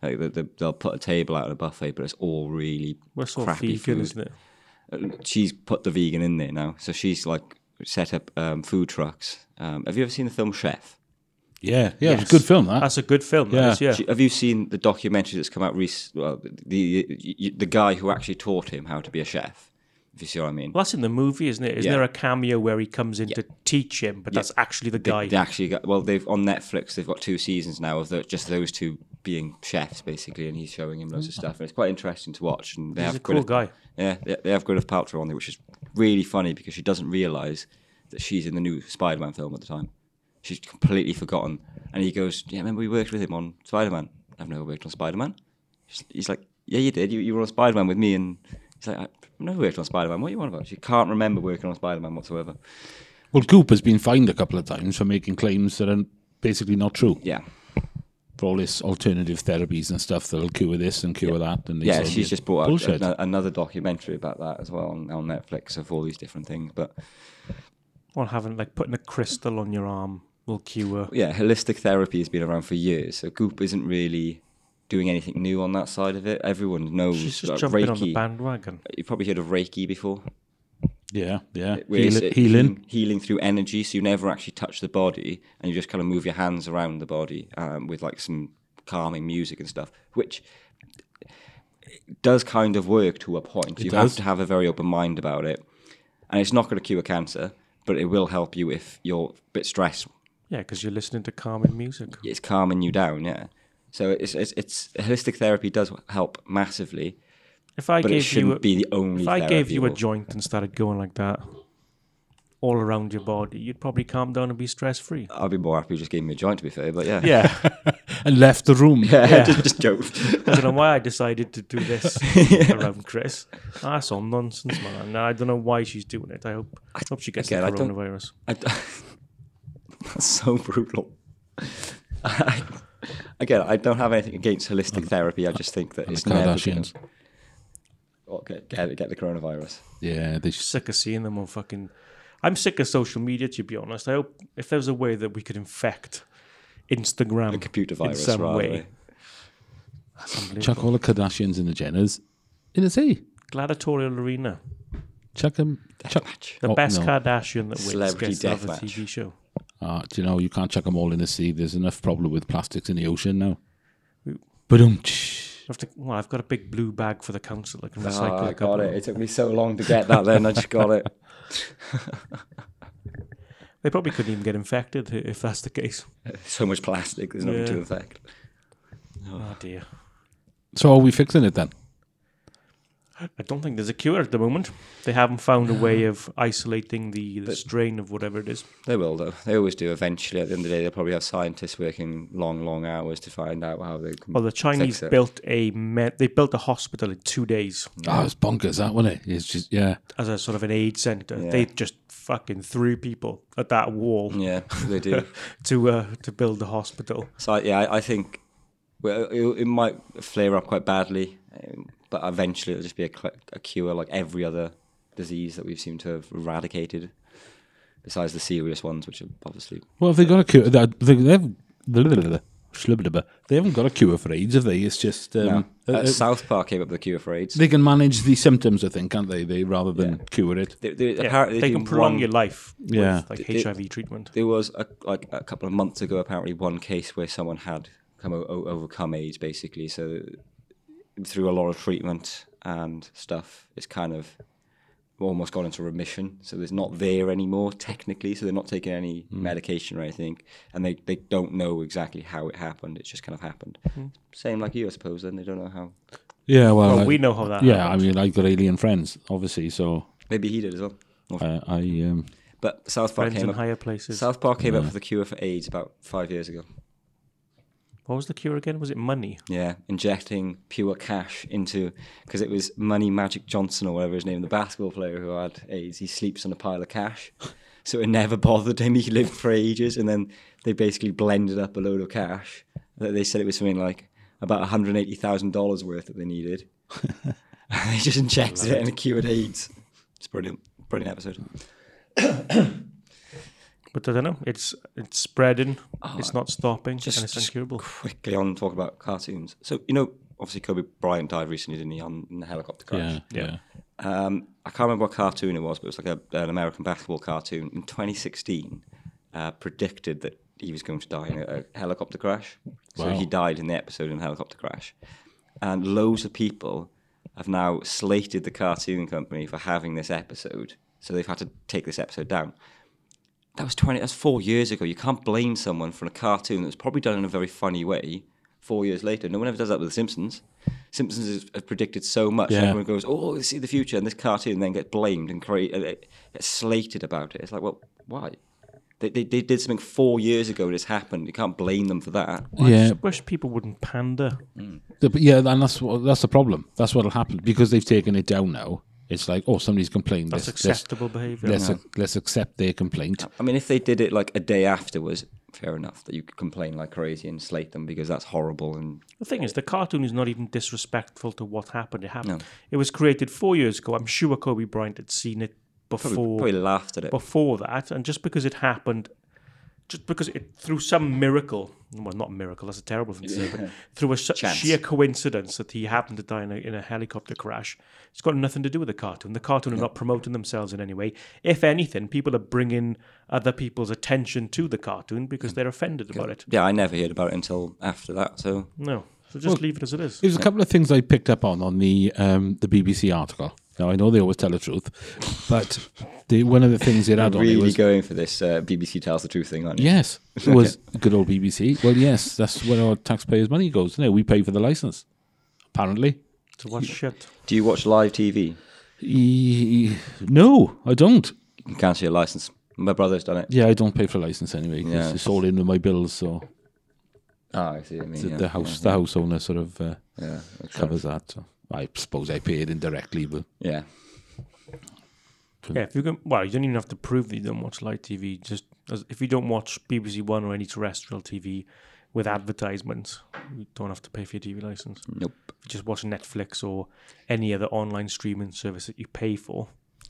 Speaker 3: Like they, they, they'll put a table out at a buffet, but it's all really
Speaker 2: we're so
Speaker 3: crappy
Speaker 2: vegan,
Speaker 3: food.
Speaker 2: isn't it?
Speaker 3: Uh, She's put the vegan in there now, so she's like set up um, food trucks. Um, have you ever seen the film Chef?
Speaker 1: Yeah, yeah, it's a good film. That
Speaker 2: That's a good film.
Speaker 1: Yeah.
Speaker 2: Yeah, is, yeah.
Speaker 3: Have you seen the documentary that's come out recently? Well, the, the the guy who actually taught him how to be a chef. If you see what I mean.
Speaker 2: well, that's in the movie, isn't it? Isn't
Speaker 3: Yeah.
Speaker 2: there a cameo where he comes in to teach him, but that's actually the guy?
Speaker 3: they actually got well. They've on Netflix. They've got two seasons now of the, just those two being chefs, basically, and he's showing him loads of mm. stuff. And it's quite interesting to watch. And they
Speaker 2: He's
Speaker 3: have
Speaker 2: a cool
Speaker 3: Gwyneth-
Speaker 2: guy.
Speaker 3: Yeah, they, they have Gwyneth Paltrow on there, which is really funny because she doesn't realise that she's in the new Spider-Man film at the time. She's completely forgotten. And he goes, "Yeah, remember we worked with him on Spider-Man? I've never worked on Spider-Man." He's like, "Yeah, you did. You, you were on Spider-Man with me." And he's uh, like, "I've never worked on Spider-Man. What are you on about?" She can't remember working on Spider-Man whatsoever.
Speaker 1: well, Goop has been fined a couple of times for making claims that are basically not true.
Speaker 3: Yeah,
Speaker 1: for all this alternative therapies and stuff that'll cure this and cure that. And
Speaker 3: Yeah, she's just brought out
Speaker 1: bullshit.
Speaker 3: ano- another documentary about that as well on, on Netflix of all these different things. But
Speaker 2: Well, having like putting a crystal on your arm will cure.
Speaker 3: yeah, holistic therapy has been around for years, so Goop isn't really doing anything new on that side of it. Everyone knows
Speaker 2: She's just
Speaker 3: that
Speaker 2: jumping on the bandwagon.
Speaker 3: You've probably heard of Reiki before.
Speaker 1: yeah, yeah.
Speaker 3: where
Speaker 1: Heal-
Speaker 3: uh,
Speaker 1: healing.
Speaker 3: healing through energy. So you never actually touch the body, and you just kind of move your hands around the body um, with like some calming music and stuff, which does kind of work to a point. you
Speaker 1: does.
Speaker 3: have to have a very open mind about it, and it's not going to cure cancer, but it will help you if you're a bit stressed.
Speaker 2: Yeah, because you're listening to calming music.
Speaker 3: It's calming you down, yeah. So it's it's, it's holistic therapy does help massively,
Speaker 2: If I
Speaker 3: but it
Speaker 2: gave
Speaker 3: shouldn't
Speaker 2: you a,
Speaker 3: be the only.
Speaker 2: if I gave you a joint and started going like that all around your body, you'd probably calm down and be stress free.
Speaker 3: I'd be more happy if you just gave me a joint, to be fair. But yeah,
Speaker 2: Yeah,
Speaker 1: and left the room.
Speaker 3: yeah, just, just joked.
Speaker 2: I don't know why I decided to do this around Chris. That's all nonsense, man. And I don't know why she's doing it. I hope I hope she gets
Speaker 3: again, I
Speaker 2: the
Speaker 3: don't-
Speaker 2: coronavirus.
Speaker 3: I d- That's so brutal. I, again, I don't have anything against holistic mm. therapy. I just think that it's
Speaker 1: the
Speaker 3: never gonna,
Speaker 1: Kardashians.
Speaker 3: oh, get, get, get the coronavirus.
Speaker 1: Yeah, they're
Speaker 2: Sick of seeing them on fucking. I'm sick of social media, to be honest. I hope if there was a way that we could infect Instagram
Speaker 3: A computer
Speaker 2: in
Speaker 3: virus,
Speaker 2: some
Speaker 3: rather.
Speaker 2: way.
Speaker 1: Chuck all the Kardashians and the Jenners in the sea.
Speaker 2: Gladiatorial arena.
Speaker 1: Chuck them. Chuck,
Speaker 3: Match.
Speaker 2: The
Speaker 1: Oh,
Speaker 2: best
Speaker 1: no.
Speaker 2: Kardashian that wins
Speaker 3: Celebrity
Speaker 2: gets to have a. TV show.
Speaker 1: Uh, do you know you can't chuck them all in the sea? There's enough problem with plastics in the ocean now. But um,
Speaker 2: I have to, well, I've got a big blue bag for the council. I can
Speaker 3: Oh,
Speaker 2: recycle
Speaker 3: I
Speaker 2: a couple.
Speaker 3: got it. It took me so long to get that. Then I just got it.
Speaker 2: They probably couldn't even get infected if that's the case.
Speaker 3: So much plastic. There's nothing to
Speaker 2: Yeah.
Speaker 3: infect.
Speaker 2: Oh dear.
Speaker 1: so are we fixing it then?
Speaker 2: I don't think there's a cure at the moment. They haven't found a way of isolating the, the strain of whatever it is.
Speaker 3: They will, though. They always do. Eventually, at the end of the day, they'll probably have scientists working long, long hours to find out how they can.
Speaker 2: Well, the Chinese
Speaker 3: fix it.
Speaker 2: built a me- they built a hospital in two days
Speaker 1: Oh, it's bonkers, that wasn't it? It's just yeah.
Speaker 2: as a sort of an aid center.
Speaker 3: Yeah.
Speaker 2: They just fucking threw people at that wall
Speaker 3: Yeah, they do.
Speaker 2: to uh, to build the hospital.
Speaker 3: So yeah, I, I think well, it, it might flare up quite badly, um, but eventually it'll just be a, a cure like every other disease that we've seemed to have eradicated, besides the serious ones, which are obviously
Speaker 1: Well, if they got a cure, they, they, they've, they haven't got a cure for AIDS, have they? It's just um,
Speaker 3: no.
Speaker 1: uh,
Speaker 3: Uh,
Speaker 1: uh,
Speaker 3: South Park came up with a cure for AIDS.
Speaker 1: they can manage the symptoms, I think, can't they? They rather than cure it.
Speaker 3: They, they,
Speaker 2: Yeah,
Speaker 3: apparently
Speaker 2: they
Speaker 3: do
Speaker 2: can prolong
Speaker 3: one-
Speaker 2: your life
Speaker 1: Yeah.
Speaker 2: with like
Speaker 3: They-
Speaker 2: HIV treatment.
Speaker 3: There was a, like a couple of months ago, apparently, one case where someone had come o- o- overcome AIDS, basically. So through a lot of treatment and stuff, it's kind of almost gone into remission. So there's not there anymore technically. So they're not taking any medication or anything, and they, they don't know exactly how it happened. It just kind of happened. Same like you, I suppose. Then they don't know how.
Speaker 1: Yeah, well,
Speaker 2: Well,
Speaker 1: I-
Speaker 2: we know how that.
Speaker 1: yeah,
Speaker 2: happened.
Speaker 1: I mean, I've got alien friends, obviously, so
Speaker 3: Maybe he did as well. Or-
Speaker 1: uh, I um,
Speaker 3: But South Park
Speaker 2: friends
Speaker 3: came
Speaker 2: in
Speaker 3: up.
Speaker 2: higher places.
Speaker 3: South Park came up with a cure for AIDS about five years ago.
Speaker 2: What was the cure again? Was it money?
Speaker 3: Yeah, injecting pure cash into because it was Money Magic Johnson or whatever his name, the basketball player who had AIDS. He sleeps on a pile of cash, so it never bothered him. He lived for ages, and then they basically blended up a load of cash. They said it was something like about one hundred eighty thousand dollars worth that they needed. and they just injected it and it cured AIDS. It's brilliant, brilliant episode.
Speaker 2: But I don't know. It's it's spreading. it's not stopping,
Speaker 3: just-
Speaker 2: and it's
Speaker 3: just
Speaker 2: incurable.
Speaker 3: Quickly on talk about cartoons. So you know, obviously Kobe Bryant died recently, didn't he, on in the helicopter crash?
Speaker 1: yeah, yeah.
Speaker 3: Um, I can't remember what cartoon it was, but it was like a, an American basketball cartoon in 2016. Uh, predicted that he was going to die in a, a helicopter crash.
Speaker 1: Wow.
Speaker 3: So he died in the episode in a helicopter crash. And loads of people have now slated the cartoon company for having this episode. So they've had to take this episode down. That was 20, that's four years ago. You can't blame someone for a cartoon that was probably done in a very funny way four years later. No one ever does that with The Simpsons. Simpsons has, has predicted so much.
Speaker 1: Yeah.
Speaker 3: Everyone goes, oh, they see the future. And this cartoon then gets blamed and create, uh, gets slated about it. It's like, well, why? They, they, they did something four years ago. This happened. You can't blame them for that.
Speaker 2: I
Speaker 1: yeah,
Speaker 2: just wish people wouldn't pander.
Speaker 1: The- yeah, and that's what that's the problem. That's what'll happen because they've taken it down now. It's like, oh, somebody's complained.
Speaker 2: That's
Speaker 1: let's, let's,
Speaker 2: acceptable behaviour.
Speaker 1: let's, let's accept their complaint.
Speaker 3: I mean, if they did it like a day afterwards, fair enough that you could complain like crazy and slate them because that's horrible and
Speaker 2: The thing is, the cartoon is not even disrespectful to what happened. It happened.
Speaker 3: No.
Speaker 2: It was created four years ago. I'm sure Kobe Bryant had seen it
Speaker 3: probably,
Speaker 2: before
Speaker 3: probably laughed at it.
Speaker 2: before that, and just because it happened, just because it through some miracle, well, not miracle, that's a terrible thing to say, but through a su-
Speaker 3: Chance.
Speaker 2: sheer coincidence that he happened to die in a, in a helicopter crash, it's got nothing to do with the cartoon. The cartoon are not promoting themselves in any way. If anything, people are bringing other people's attention to the cartoon because they're offended about it.
Speaker 3: Yeah, I never heard about it until after that. So
Speaker 2: No, so just leave it as it is.
Speaker 1: There's a couple of things I picked up on on the um, the BBC article. Now I know they always tell the truth, but the, one of the things it had on it
Speaker 3: really
Speaker 1: was
Speaker 3: going for this uh, BBC tells the truth thing, aren't you?
Speaker 1: yes, it was good old BBC. Well, yes, that's where our taxpayers' money goes. Isn't it? We pay for the license. Apparently,
Speaker 2: To watch shit?
Speaker 3: Do you watch live TV?
Speaker 1: E- no, I don't.
Speaker 3: You can't see a license. My brother's done it.
Speaker 1: Yeah, I don't pay for a license anyway.
Speaker 3: Yeah.
Speaker 1: it's all in with my bills, so
Speaker 3: Oh, I see. what I mean,
Speaker 1: the,
Speaker 3: yeah,
Speaker 1: the house the house owner sort of uh,
Speaker 3: Yeah, yeah,
Speaker 1: covers that. So I suppose I paid it indirectly, but
Speaker 3: yeah.
Speaker 2: Yeah, if you can, well, you don't even have to prove that you don't watch live TV. Just as, if you don't watch BBC One or any terrestrial TV with advertisements, you don't have to pay for your TV license.
Speaker 3: Nope.
Speaker 2: If you just watch Netflix or any other online streaming service that you pay for,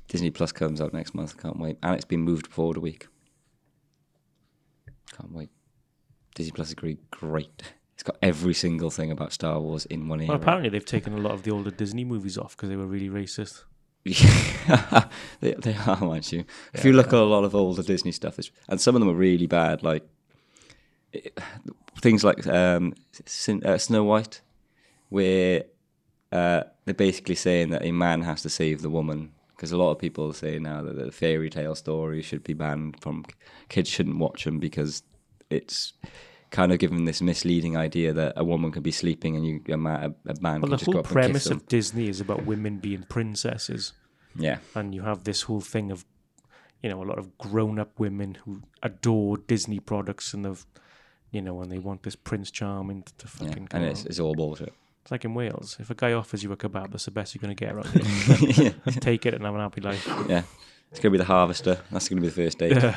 Speaker 3: Disney Plus comes out next month. Can't wait. And it's been moved forward a week. Can't wait. Disney Plus is great. Great. It's got every single thing about Star Wars in one
Speaker 2: well,
Speaker 3: area.
Speaker 2: apparently they've taken a lot of the older Disney movies off because they were really racist.
Speaker 3: they, they are, aren't you? if you look at a lot of older Disney stuff, it's, and some of them are really bad, like it, things like um, Sin, uh, Snow White, where uh, they're basically saying that a man has to save the woman. Because a lot of people say now that the fairy tale stories should be banned from kids shouldn't watch them because it's kind of given this misleading idea that a woman can be sleeping and you a man, a, a man
Speaker 2: Well,
Speaker 3: can
Speaker 2: the whole
Speaker 3: up and kiss
Speaker 2: premise of Disney is about women being princesses.
Speaker 3: yeah,
Speaker 2: and you have this whole thing of you know a lot of grown-up women who adore disney products and of you know and they want this prince charming to
Speaker 3: yeah.
Speaker 2: fucking
Speaker 3: and it's, it's all bullshit.
Speaker 2: it's like in wales if a guy offers you a kebab that's the best you're going to get around here take it and have an happy life
Speaker 3: Yeah, it's gonna be the harvester. That's gonna be the first date,
Speaker 2: yeah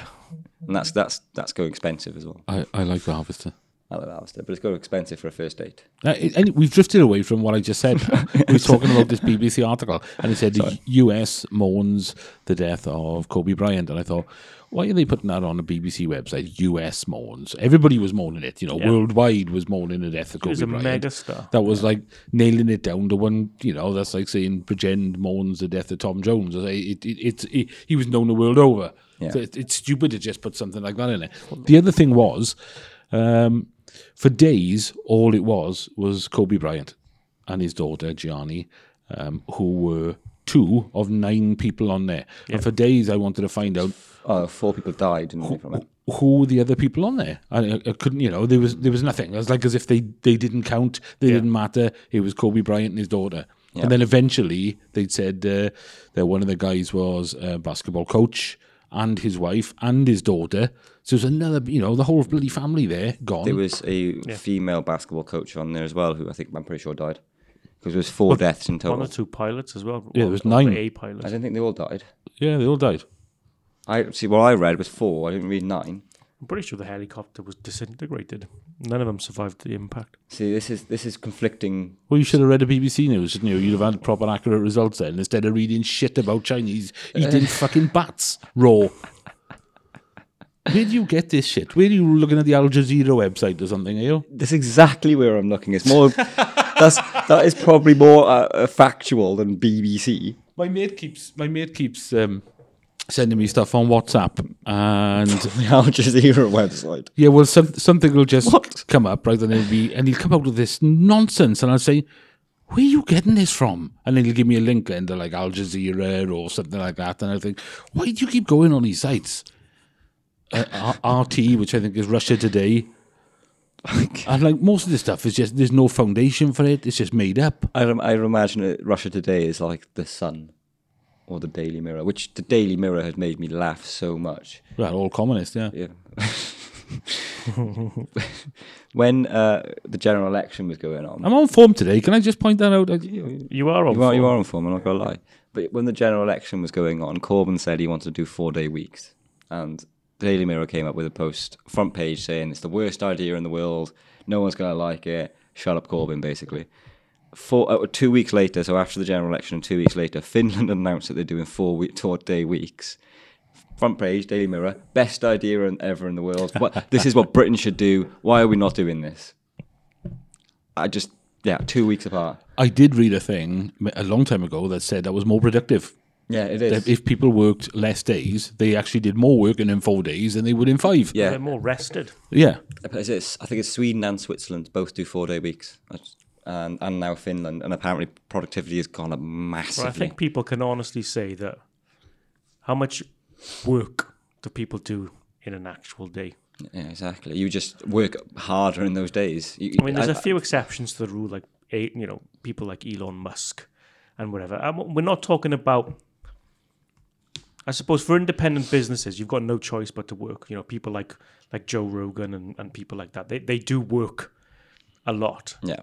Speaker 3: and that's that's that's going expensive as well.
Speaker 1: I, I like the harvester.
Speaker 3: I like the harvester, but it's going expensive for a first date.
Speaker 1: Uh, it- and we've drifted away from what I just said. we were talking about this BBC article, and it said the US mourns the death of Kobe Bryant, and I thought, why are they putting that on a BBC website? US mourns. Everybody was mourning it. You know,
Speaker 2: Yeah.
Speaker 1: worldwide was mourning the death of
Speaker 2: he was
Speaker 1: Kobe
Speaker 2: a
Speaker 1: Bryant.
Speaker 2: megastar
Speaker 1: That was like nailing it down to one. You know, that's like saying Bridgend mourns the death of Tom Jones. It, it, it, it's it, he was known the world over.
Speaker 3: Yeah.
Speaker 1: So it, it's stupid to just put something like that in it. The other thing was, um, for days, all it was was Kobe Bryant and his daughter Gianna, um, who were two of nine people on there. And for days, I wanted to find out
Speaker 3: Oh, four people died, didn't they, from it?
Speaker 1: who were the other people on there. I, I couldn't, you know, there was there was nothing. It was like as if they they didn't count, they didn't matter. It was Kobe Bryant and his daughter.
Speaker 3: Yeah.
Speaker 1: And then eventually they'd said uh, that one of the guys was a basketball coach and his wife and his daughter. So there's another, you know, the whole bloody family there gone.
Speaker 3: There was a female basketball coach on there as well, who I think I'm pretty sure died because there was four deaths in total.
Speaker 2: one
Speaker 3: total.
Speaker 2: or two pilots as well
Speaker 1: Yeah, there was nine.
Speaker 2: a pilot
Speaker 3: I didn't think they all died.
Speaker 1: yeah, they all died.
Speaker 3: I see. What I read was four. I didn't read nine.
Speaker 2: i'm pretty sure the helicopter was disintegrated none of them survived the impact
Speaker 3: See, this is this is conflicting.
Speaker 1: Well, you should have read the BBC news, shouldn't you? You'd have had proper accurate results then, instead of reading shit about Chinese eating fucking bats raw. Where do you get this shit? Where are you looking at the Al Jazeera website or something, are you?
Speaker 3: That's exactly where I'm looking. It's more. that's that is probably more uh, uh, factual than BBC.
Speaker 1: My mate keeps my mate keeps um, sending me stuff on WhatsApp, and
Speaker 3: The Al Jazeera website.
Speaker 1: yeah, well, some, something will just come up, right? And it'll be, and he'll come out with this nonsense, and I'll say, "Where are you getting this from?" And then he'll give me a link into like Al Jazeera or something like that, and I think, "Why do you keep going on these sites?" Uh, R- RT, which I think is Russia Today, and like most of this stuff is just there's no foundation for it; it's just made up.
Speaker 3: I rem- I imagine that Russia Today is like the Sun or the Daily Mirror, which the Daily Mirror has made me laugh so much.
Speaker 1: Right, all communist, yeah.
Speaker 3: Yeah. when uh, the general election was going on,
Speaker 1: I'm on form today. Can I just point that out? I-
Speaker 2: you are on
Speaker 3: you are, you are on form. I'm not gonna lie. But when the general election was going on, Corbyn said he wanted to do four day weeks, and Daily Mirror came up with a post front page saying it's the worst idea in the world. No one's going to like it. Shut up, Corbyn, basically. Four, uh, two weeks later, so after the general election, and two weeks later, Finland announced that they're doing four week tour day weeks. Front page, Daily Mirror, best idea in- ever in the world. What, this is what Britain should do. Why are we not doing this? I just, yeah, two weeks apart.
Speaker 1: I did read a thing a long time ago that said that was more productive.
Speaker 3: Yeah, it
Speaker 1: That
Speaker 3: is.
Speaker 1: if people worked less days, they actually did more work in four days than they would in five.
Speaker 3: yeah,
Speaker 2: They're more rested.
Speaker 1: Yeah.
Speaker 3: Is it- I think it's Sweden and Switzerland both do four day weeks, and and now Finland, and apparently productivity has gone up massively.
Speaker 2: Well, I think people can honestly say that how much work do people do in an actual day?
Speaker 3: yeah, exactly. You just work harder in those days. You,
Speaker 2: I mean, there's a few exceptions to the rule, like you know, people like Elon Musk and whatever. And we're not talking about. I suppose for independent businesses, you've got no choice but to work. You know, people like like Joe Rogan and, and people like that, they they do work a lot.
Speaker 3: yeah,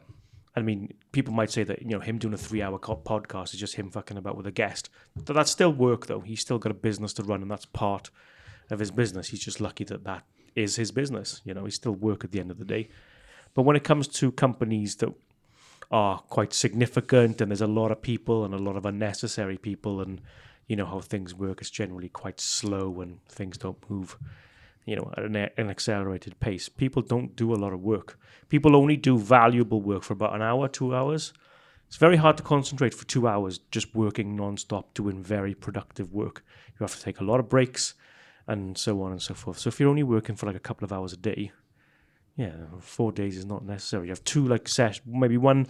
Speaker 2: I mean, people might say that you know him doing a three-hour podcast is just him fucking about with a guest. But that's still work, though. He's still got a business to run, and that's part of his business. He's just lucky that that is his business. You know, he's still work at the end of the day. But when it comes to companies that are quite significant, and there's a lot of people and a lot of unnecessary people, and you know how things work is generally quite slow and things don't move you know, at an, an accelerated pace. People don't do a lot of work. People only do valuable work for about an hour, two hours. It's very hard to concentrate for two hours just working non-stop, doing very productive work. You have to take a lot of breaks and so on and so forth. So if you're only working for like a couple of hours a day, yeah, four days is not necessary. You have two like sessions, maybe one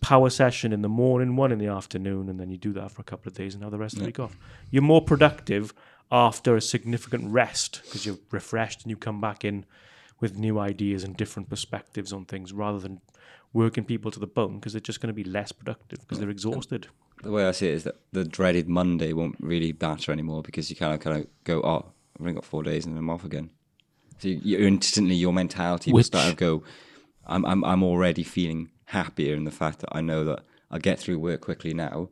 Speaker 2: power session in the morning, one in the afternoon, and then you do that for a couple of days and have the rest of the week off. You're more productive after a significant rest because you're refreshed and you come back in with new ideas and different perspectives on things rather than working people to the bone because they're just going to be less productive because they're exhausted.
Speaker 3: the way I see it is that the dreaded Monday won't really matter anymore because you kind of kind of go, oh, I've only got four days and then I'm off again. So you, you instantly your mentality will start to go. I'm I'm I'm already feeling happier in the fact that I know that I get through work quickly now,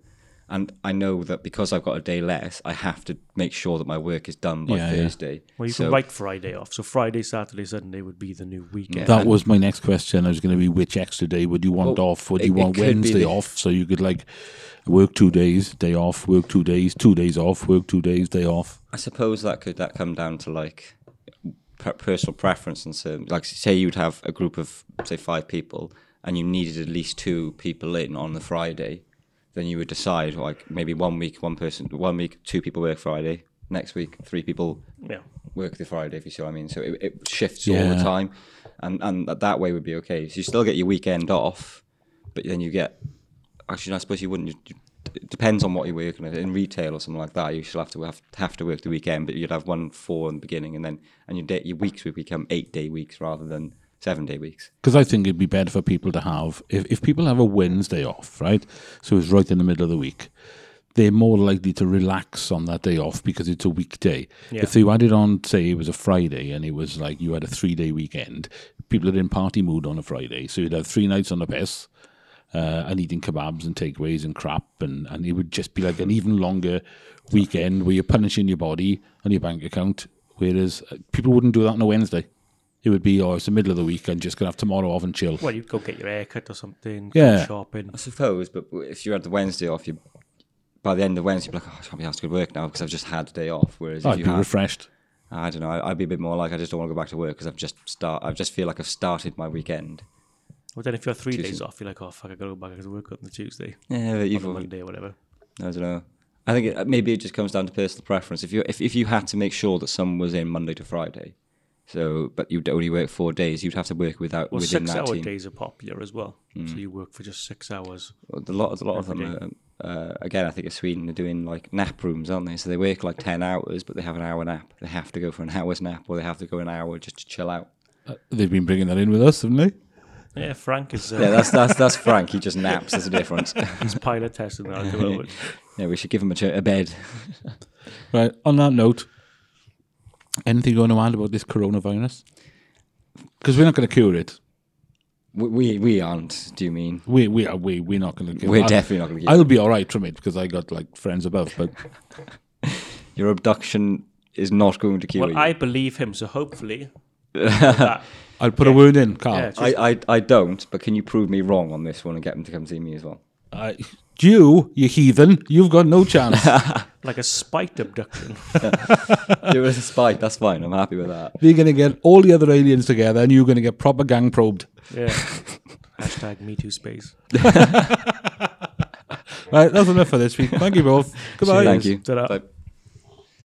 Speaker 3: and I know that because I've got a day less, I have to make sure that my work is done by
Speaker 1: Yeah, yeah.
Speaker 3: Thursday.
Speaker 2: Well, you
Speaker 3: so,
Speaker 2: can write Friday off. So Friday, Saturday, Sunday would be the new weekend.
Speaker 1: That was my next question. I was going to be which extra day would you want
Speaker 3: Well,
Speaker 1: off? Would
Speaker 3: it-
Speaker 1: you
Speaker 3: it
Speaker 1: want
Speaker 3: could be
Speaker 1: Wednesday
Speaker 3: the-
Speaker 1: off so you could like work two days, day off, work two days, two days off, work two days, day off?
Speaker 3: I suppose that could that come down to like per- personal preference and so like say you'd have a group of say five people and you needed at least two people in on the Friday, then you would decide like maybe one week one person one week two people work Friday, next week three people
Speaker 2: yeah.
Speaker 3: work the Friday if you see what I mean. So it, it shifts all the time, and and that- that way would be okay. So you still get your weekend off, but then you get actually I suppose you wouldn't. You, you, it depends on what you're working at. In retail or something like that, you still have to have, have to work the weekend, but you'd have one four in the beginning, and then and your day, your weeks would become eight day weeks rather than seven day weeks.
Speaker 1: Because I think it'd be better for people to have, if, if people have a Wednesday off, right? So it's right in the middle of the week, they're more likely to relax on that day off because it's a weekday.
Speaker 2: Yeah.
Speaker 1: If they had it on, say, it was a Friday and it was like you had a three day weekend, people are in party mood on a Friday. So you'd have three nights on the piss. Uh, and eating kebabs and takeaways and crap, and, and it would just be like an even longer weekend where you're punishing your body and your bank account. Whereas uh, people wouldn't do that on a Wednesday. It would be, oh, it's the middle of the week. I'm just gonna have tomorrow off and chill.
Speaker 2: Well, you'd go get your hair cut or something,
Speaker 1: Yeah.
Speaker 2: go shopping.
Speaker 3: I suppose, but if you had the Wednesday off, you by the end of Wednesday, you'd be like, oh, I can't be asked to go to work now because I've just had the day off. Whereas if
Speaker 1: I'd
Speaker 3: you
Speaker 1: be
Speaker 3: had,
Speaker 1: refreshed.
Speaker 3: I don't know. I- I'd be a bit more like I just don't want to go back to work because I've just start. I just feel like I've started my weekend.
Speaker 2: Well, then if you have three
Speaker 3: Too
Speaker 2: days off, you're like, oh, fuck, i got to go back to work on the Tuesday,
Speaker 3: Yeah, but
Speaker 2: on
Speaker 3: you've
Speaker 2: the Monday or whatever.
Speaker 3: I don't know. I think it, maybe it just comes down to personal preference. If you if, if you had to make sure that someone was in Monday to Friday, so but you'd only work four days, you'd have to work without
Speaker 2: Well,
Speaker 3: within
Speaker 2: six
Speaker 3: that
Speaker 2: hour
Speaker 3: team.
Speaker 2: days are popular as well. So you work for just six hours.
Speaker 3: A lot, of a lot of them. Are, uh, again, I think in Sweden they're doing like nap rooms, aren't they? So they work like ten hours, but they have an hour nap. They have to go for an hour's nap, or they have to go an hour just to chill out.
Speaker 1: They've been bringing that in with us, haven't they?
Speaker 2: Yeah, Frank is uh,
Speaker 3: Yeah, that's that's that's Frank. He just naps. There's a difference.
Speaker 2: he's pilot testing that at the moment.
Speaker 3: yeah, we should give him a, ch- a bed.
Speaker 1: Right. On that note, anything going want to add about this coronavirus? Because we're not going to cure it.
Speaker 3: We, we we aren't. Do you mean?
Speaker 1: We we are we we're not going to cure.
Speaker 3: We're
Speaker 1: it.
Speaker 3: definitely not going to.
Speaker 1: I'll be all right from it because I got like friends above. But
Speaker 3: Your abduction is not going to cure
Speaker 2: Well,
Speaker 3: you.
Speaker 2: I believe him, so hopefully. that,
Speaker 1: I'll put a word in, Carl.
Speaker 2: yeah,
Speaker 3: I, I, I don't, but can you prove me wrong on this one and get them to come see me as well?
Speaker 1: I, you, you heathen, you've got no chance.
Speaker 2: like a spite abduction.
Speaker 3: Do it as a spite, that's fine. I'm happy with that.
Speaker 1: We're going to get all the other aliens together and you're going to get proper gang probed.
Speaker 2: yeah. Hashtag Me Too Space.
Speaker 1: Right, that's enough for this week. Thank you both. Goodbye.
Speaker 3: Thank you.
Speaker 2: Ta-da.
Speaker 3: Bye.